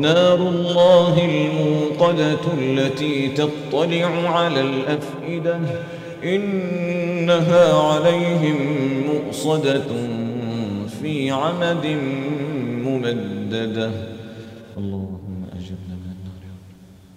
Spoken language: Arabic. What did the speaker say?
نار الله الموقدة التي تطلع على الأفئدة إنها عليهم مؤصدة في عمد ممددة. الله